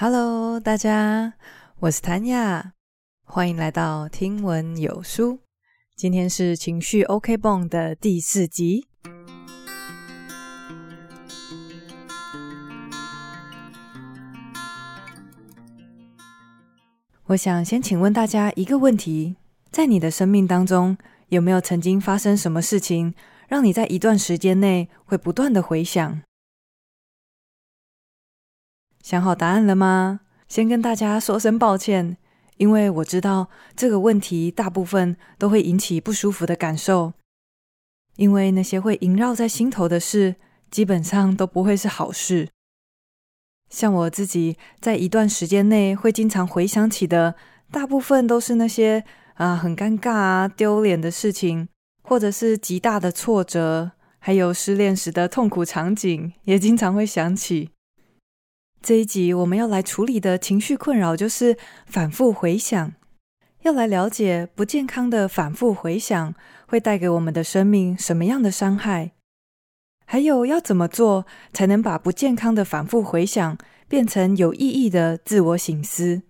Hello，大家，我是谭雅，欢迎来到听闻有书。今天是情绪 OK 绷的第四集。我想先请问大家一个问题：在你的生命当中，有没有曾经发生什么事情，让你在一段时间内会不断的回想？想好答案了吗？先跟大家说声抱歉，因为我知道这个问题大部分都会引起不舒服的感受，因为那些会萦绕在心头的事，基本上都不会是好事。像我自己在一段时间内会经常回想起的，大部分都是那些啊很尴尬啊丢脸的事情，或者是极大的挫折，还有失恋时的痛苦场景，也经常会想起。这一集我们要来处理的情绪困扰就是反复回想，要来了解不健康的反复回想会带给我们的生命什么样的伤害，还有要怎么做才能把不健康的反复回想变成有意义的自我醒思。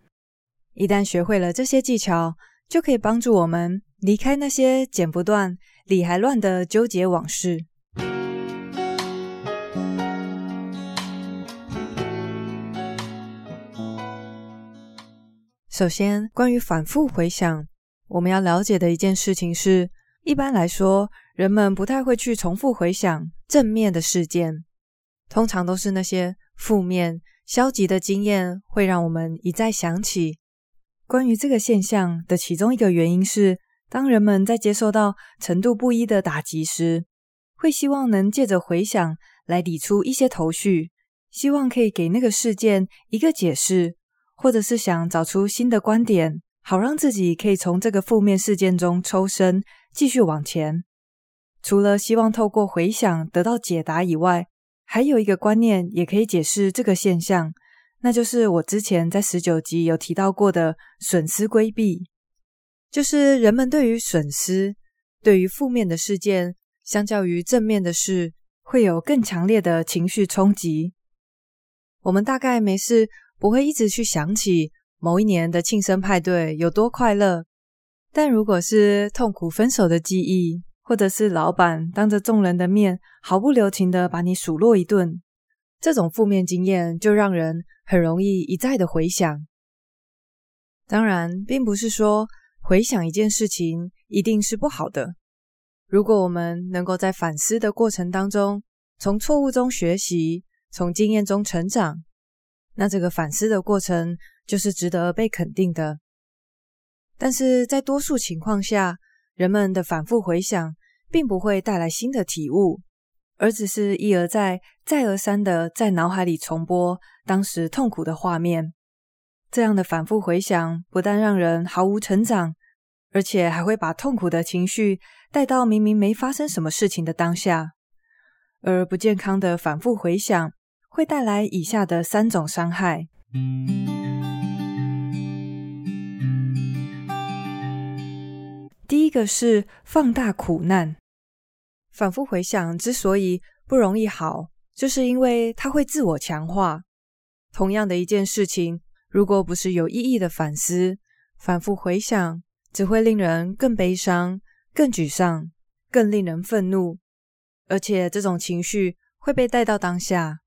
一旦学会了这些技巧，就可以帮助我们离开那些剪不断、理还乱的纠结往事。首先，关于反复回想，我们要了解的一件事情是，一般来说，人们不太会去重复回想正面的事件，通常都是那些负面、消极的经验会让我们一再想起。关于这个现象的其中一个原因是，当人们在接受到程度不一的打击时，会希望能借着回想来理出一些头绪，希望可以给那个事件一个解释。或者是想找出新的观点，好让自己可以从这个负面事件中抽身，继续往前。除了希望透过回想得到解答以外，还有一个观念也可以解释这个现象，那就是我之前在十九集有提到过的损失规避，就是人们对于损失、对于负面的事件，相较于正面的事，会有更强烈的情绪冲击。我们大概没事。不会一直去想起某一年的庆生派对有多快乐，但如果是痛苦分手的记忆，或者是老板当着众人的面毫不留情地把你数落一顿，这种负面经验就让人很容易一再的回想。当然，并不是说回想一件事情一定是不好的。如果我们能够在反思的过程当中，从错误中学习，从经验中成长。那这个反思的过程就是值得被肯定的，但是在多数情况下，人们的反复回想并不会带来新的体悟，而只是一而再、再而三的在脑海里重播当时痛苦的画面。这样的反复回想不但让人毫无成长，而且还会把痛苦的情绪带到明明没发生什么事情的当下，而不健康的反复回想。会带来以下的三种伤害。第一个是放大苦难。反复回想之所以不容易好，就是因为它会自我强化。同样的一件事情，如果不是有意义的反思，反复回想只会令人更悲伤、更沮丧、更令人愤怒，而且这种情绪会被带到当下。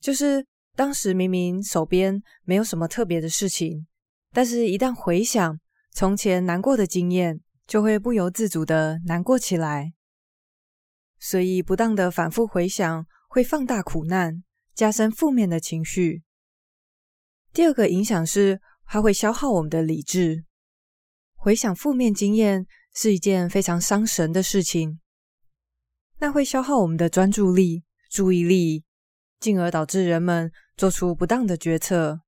就是当时明明手边没有什么特别的事情，但是一旦回想从前难过的经验，就会不由自主的难过起来。所以不当的反复回想会放大苦难，加深负面的情绪。第二个影响是，它会消耗我们的理智。回想负面经验是一件非常伤神的事情，那会消耗我们的专注力、注意力。进而导致人们做出不当的决策。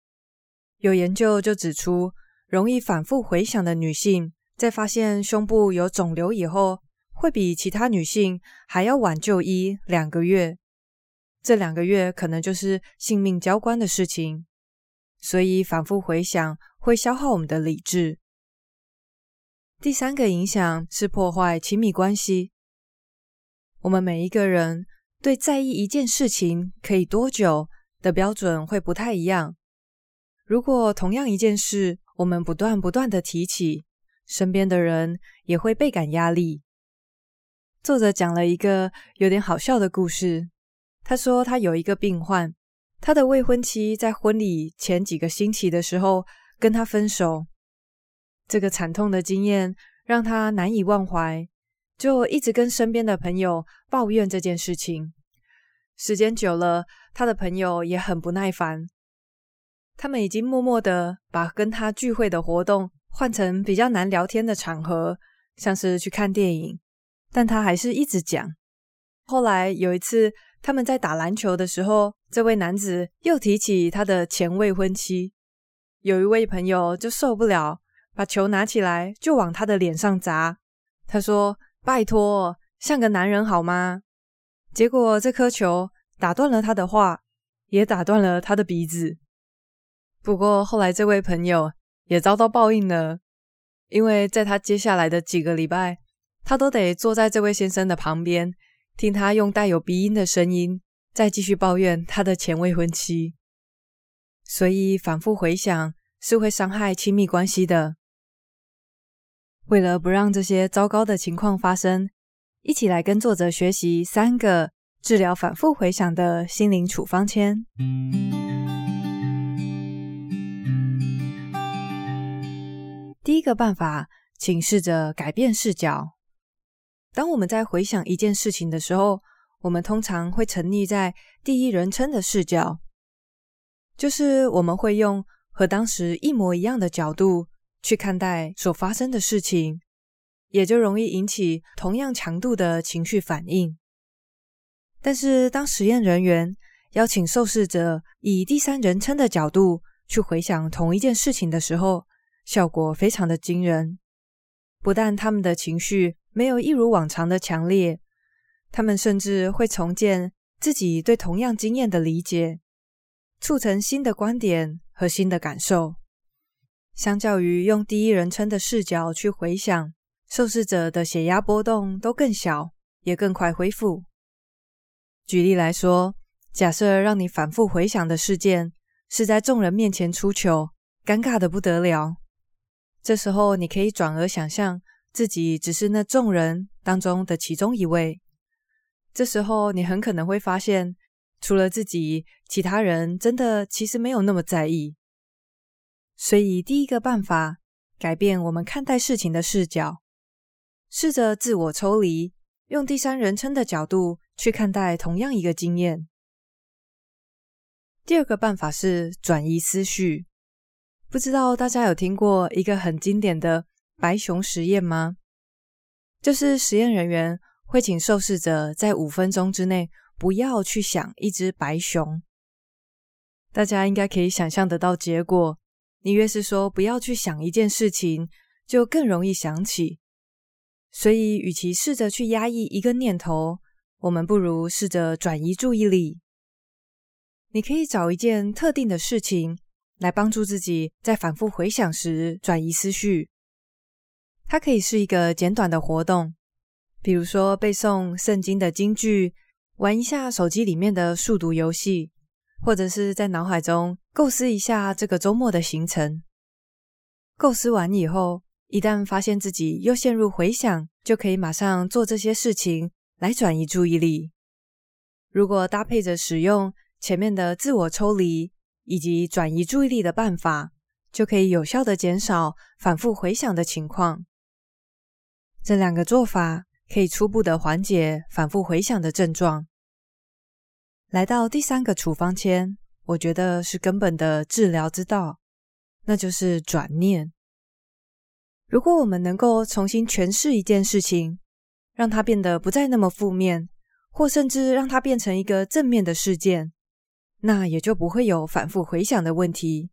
有研究就指出，容易反复回想的女性，在发现胸部有肿瘤以后，会比其他女性还要晚就医两个月。这两个月可能就是性命交关的事情。所以，反复回想会消耗我们的理智。第三个影响是破坏亲密关系。我们每一个人。对在意一件事情可以多久的标准会不太一样。如果同样一件事，我们不断不断的提起，身边的人也会倍感压力。作者讲了一个有点好笑的故事。他说，他有一个病患，他的未婚妻在婚礼前几个星期的时候跟他分手。这个惨痛的经验让他难以忘怀，就一直跟身边的朋友抱怨这件事情。时间久了，他的朋友也很不耐烦。他们已经默默的把跟他聚会的活动换成比较难聊天的场合，像是去看电影。但他还是一直讲。后来有一次，他们在打篮球的时候，这位男子又提起他的前未婚妻。有一位朋友就受不了，把球拿起来就往他的脸上砸。他说：“拜托，像个男人好吗？”结果这颗球打断了他的话，也打断了他的鼻子。不过后来这位朋友也遭到报应了，因为在他接下来的几个礼拜。他都得坐在这位先生的旁边，听他用带有鼻音的声音，再继续抱怨他的前未婚妻。所以反复回想是会伤害亲密关系的。为了不让这些糟糕的情况发生，一起来跟作者学习三个治疗反复回想的心灵处方签。第一个办法，请试着改变视角。当我们在回想一件事情的时候，我们通常会沉溺在第一人称的视角，就是我们会用和当时一模一样的角度去看待所发生的事情，也就容易引起同样强度的情绪反应。但是，当实验人员邀请受试者以第三人称的角度去回想同一件事情的时候，效果非常的惊人。不但他们的情绪没有一如往常的强烈，他们甚至会重建自己对同样经验的理解，促成新的观点和新的感受。相较于用第一人称的视角去回想，受试者的血压波动都更小，也更快恢复。举例来说，假设让你反复回想的事件是在众人面前出糗，尴尬的不得了。这时候，你可以转而想象自己只是那众人当中的其中一位。这时候，你很可能会发现，除了自己，其他人真的其实没有那么在意。所以，第一个办法，改变我们看待事情的视角，试着自我抽离，用第三人称的角度去看待同样一个经验。第二个办法是转移思绪。不知道大家有听过一个很经典的白熊实验吗？就是实验人员会请受试者在五分钟之内不要去想一只白熊。大家应该可以想象得到结果。你越是说不要去想一件事情，就更容易想起。所以，与其试着去压抑一个念头，我们不如试着转移注意力。你可以找一件特定的事情。来帮助自己在反复回想时转移思绪。它可以是一个简短的活动，比如说背诵圣经的金句，玩一下手机里面的数独游戏，或者是在脑海中构思一下这个周末的行程。构思完以后，一旦发现自己又陷入回想，就可以马上做这些事情来转移注意力。如果搭配着使用前面的自我抽离，以及转移注意力的办法，就可以有效的减少反复回想的情况。这两个做法可以初步的缓解反复回想的症状。来到第三个处方签，我觉得是根本的治疗之道，那就是转念。如果我们能够重新诠释一件事情，让它变得不再那么负面，或甚至让它变成一个正面的事件。那也就不会有反复回想的问题。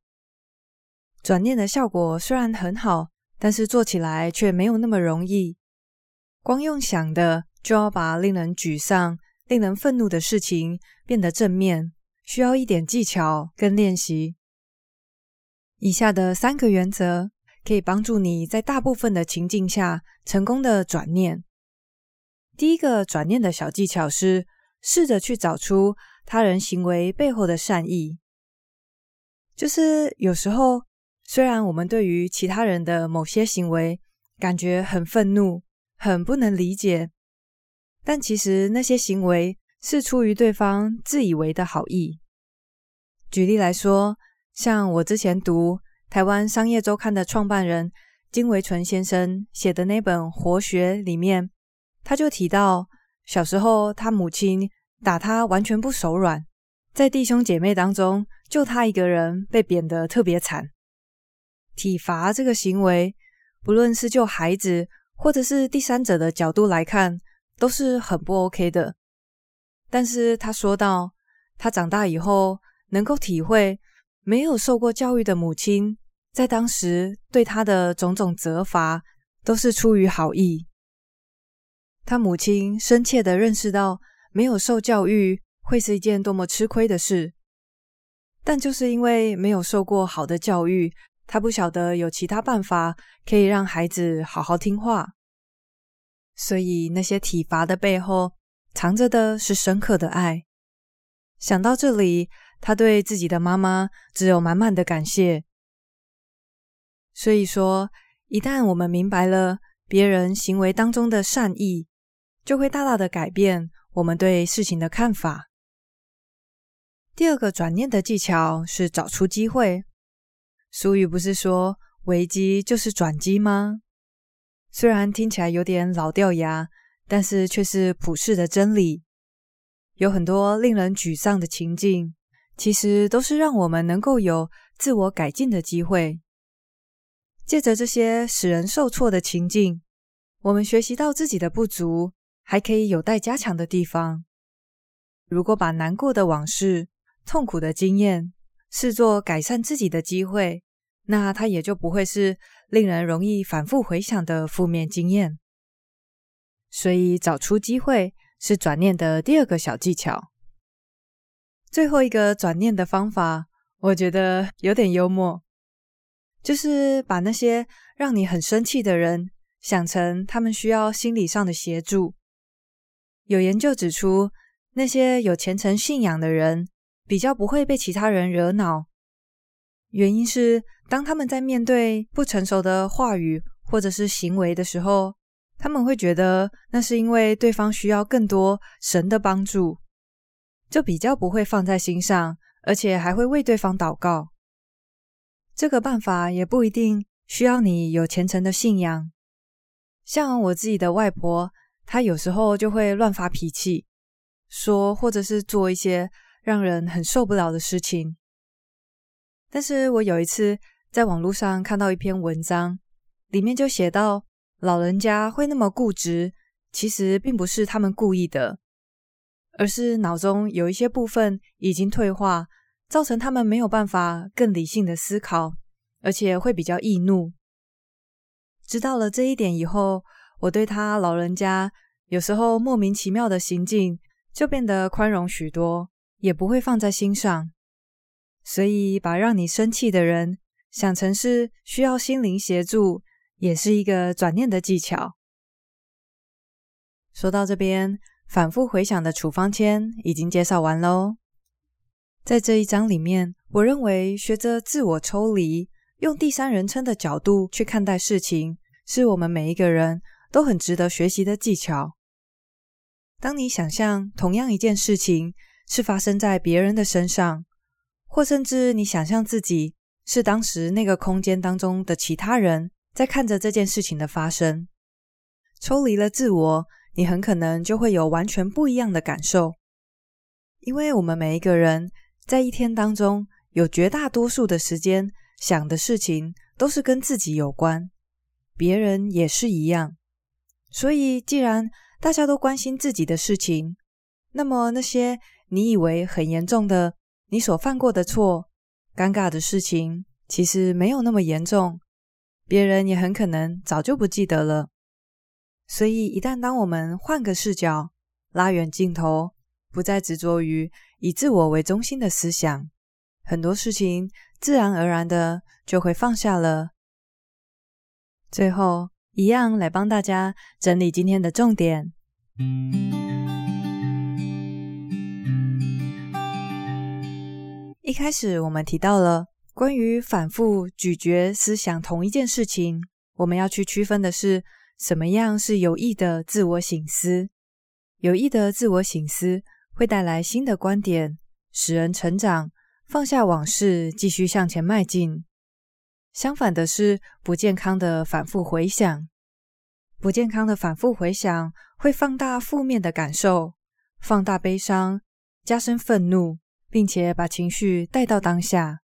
转念的效果虽然很好，但是做起来却没有那么容易。光用想的，就要把令人沮丧、令人愤怒的事情变得正面，需要一点技巧跟练习。以下的三个原则可以帮助你在大部分的情境下成功的转念。第一个转念的小技巧是，试着去找出他人行为背后的善意，就是有时候，虽然我们对于其他人的某些行为感觉很愤怒、很不能理解，但其实那些行为是出于对方自以为的好意。举例来说，像我之前读台湾商业周刊的创办人金维纯先生写的那本《活学》里面，他就提到，小时候他母亲打他完全不手软。在弟兄姐妹当中，就他一个人被贬得特别惨。体罚这个行为，不论是就孩子或者是第三者的角度来看，都是很不 OK 的。但是他说到，他长大以后能够体会，没有受过教育的母亲，在当时对他的种种责罚，都是出于好意。他母亲深切地认识到，没有受教育。会是一件多么吃亏的事，但就是因为没有受过好的教育，他不晓得有其他办法可以让孩子好好听话，所以那些体罚的背后藏着的是深刻的爱。想到这里，他对自己的妈妈只有满满的感谢。所以说，一旦我们明白了别人行为当中的善意，就会大大的改变我们对事情的看法。第二个转念的技巧是找出机会。俗语不是说危机就是转机吗？虽然听起来有点老掉牙，但是却是普世的真理。有很多令人沮丧的情境，其实都是让我们能够有自我改进的机会。借着这些使人受挫的情境，我们学习到自己的不足，还可以有待加强的地方。如果把难过的往事，痛苦的经验视作改善自己的机会，那它也就不会是令人容易反复回想的负面经验。所以，找出机会是转念的第二个小技巧。最后一个转念的方法，我觉得有点幽默，就是把那些让你很生气的人想成他们需要心理上的协助。有研究指出，那些有虔诚信仰的人，比较不会被其他人惹恼，原因是当他们在面对不成熟的话语或者是行为的时候，他们会觉得那是因为对方需要更多神的帮助，就比较不会放在心上，而且还会为对方祷告。这个办法也不一定需要你有虔诚的信仰，像我自己的外婆，她有时候就会乱发脾气，说或者是做一些。让人很受不了的事情。但是我有一次在网络上看到一篇文章，里面就写到，老人家会那么固执，其实并不是他们故意的，而是脑中有一些部分已经退化，造成他们没有办法更理性的思考，而且会比较易怒。知道了这一点以后，我对他老人家有时候莫名其妙的行径就变得宽容许多。也不会放在心上，所以把让你生气的人想成是需要心灵协助，也是一个转念的技巧。说到这边，反复回想的处方签已经介绍完喽。在这一章里面，我认为学着自我抽离，用第三人称的角度去看待事情，是我们每一个人都很值得学习的技巧。当你想象同样一件事情，是发生在别人的身上，或甚至你想象自己是当时那个空间当中的其他人，在看着这件事情的发生。抽离了自我，你很可能就会有完全不一样的感受。因为我们每一个人在一天当中，有绝大多数的时间想的事情都是跟自己有关，别人也是一样。所以，既然大家都关心自己的事情，那么那些你以为很严重的，你所犯过的错、尴尬的事情，其实没有那么严重，别人也很可能早就不记得了。所以，一旦当我们换个视角，拉远镜头，不再执着于以自我为中心的思想，很多事情自然而然的就会放下了。最后，一样来帮大家整理今天的重点。一开始我们提到了关于反复咀嚼思想同一件事情，我们要去区分的是什么样是有益的自我醒思。有益的自我醒思会带来新的观点，使人成长，放下往事，继续向前迈进。相反的是，不健康的反复回想。不健康的反复回想会放大负面的感受，放大悲伤，加深愤怒，并且把情绪带到当下。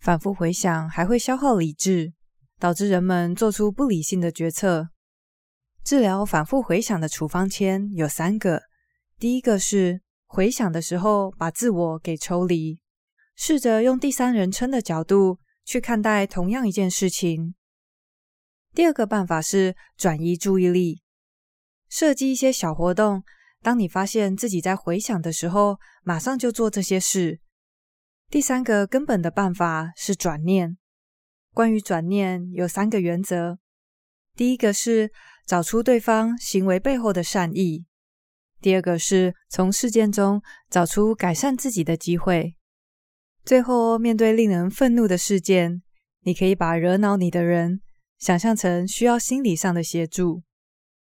反复回想还会消耗理智，导致人们做出不理性的决策。治疗反复回想的处方签有三个。第一个是回想的时候把自我给抽离，试着用第三人称的角度去看待同样一件事情。第二个办法是转移注意力，设计一些小活动，当你发现自己在回想的时候，马上就做这些事。第三个根本的办法是转念。关于转念，有三个原则。第一个是找出对方行为背后的善意；第二个是从事件中找出改善自己的机会；最后，面对令人愤怒的事件，你可以把惹恼你的人想象成需要心理上的协助。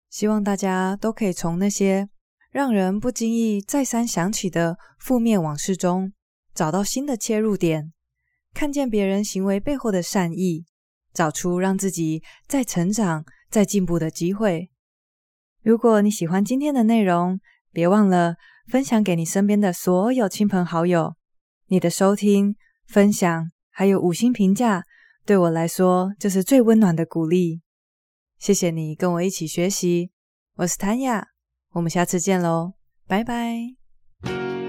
希望大家都可以从那些让人不经意再三想起的负面往事中，找到新的切入点，看见别人行为背后的善意，找出让自己再成长、再进步的机会。如果你喜欢今天的内容，别忘了分享给你身边的所有亲朋好友。你的收听、分享还有五星评价，对我来说就是最温暖的鼓励。谢谢你跟我一起学习，我是谭雅，我们下次见喽，拜拜。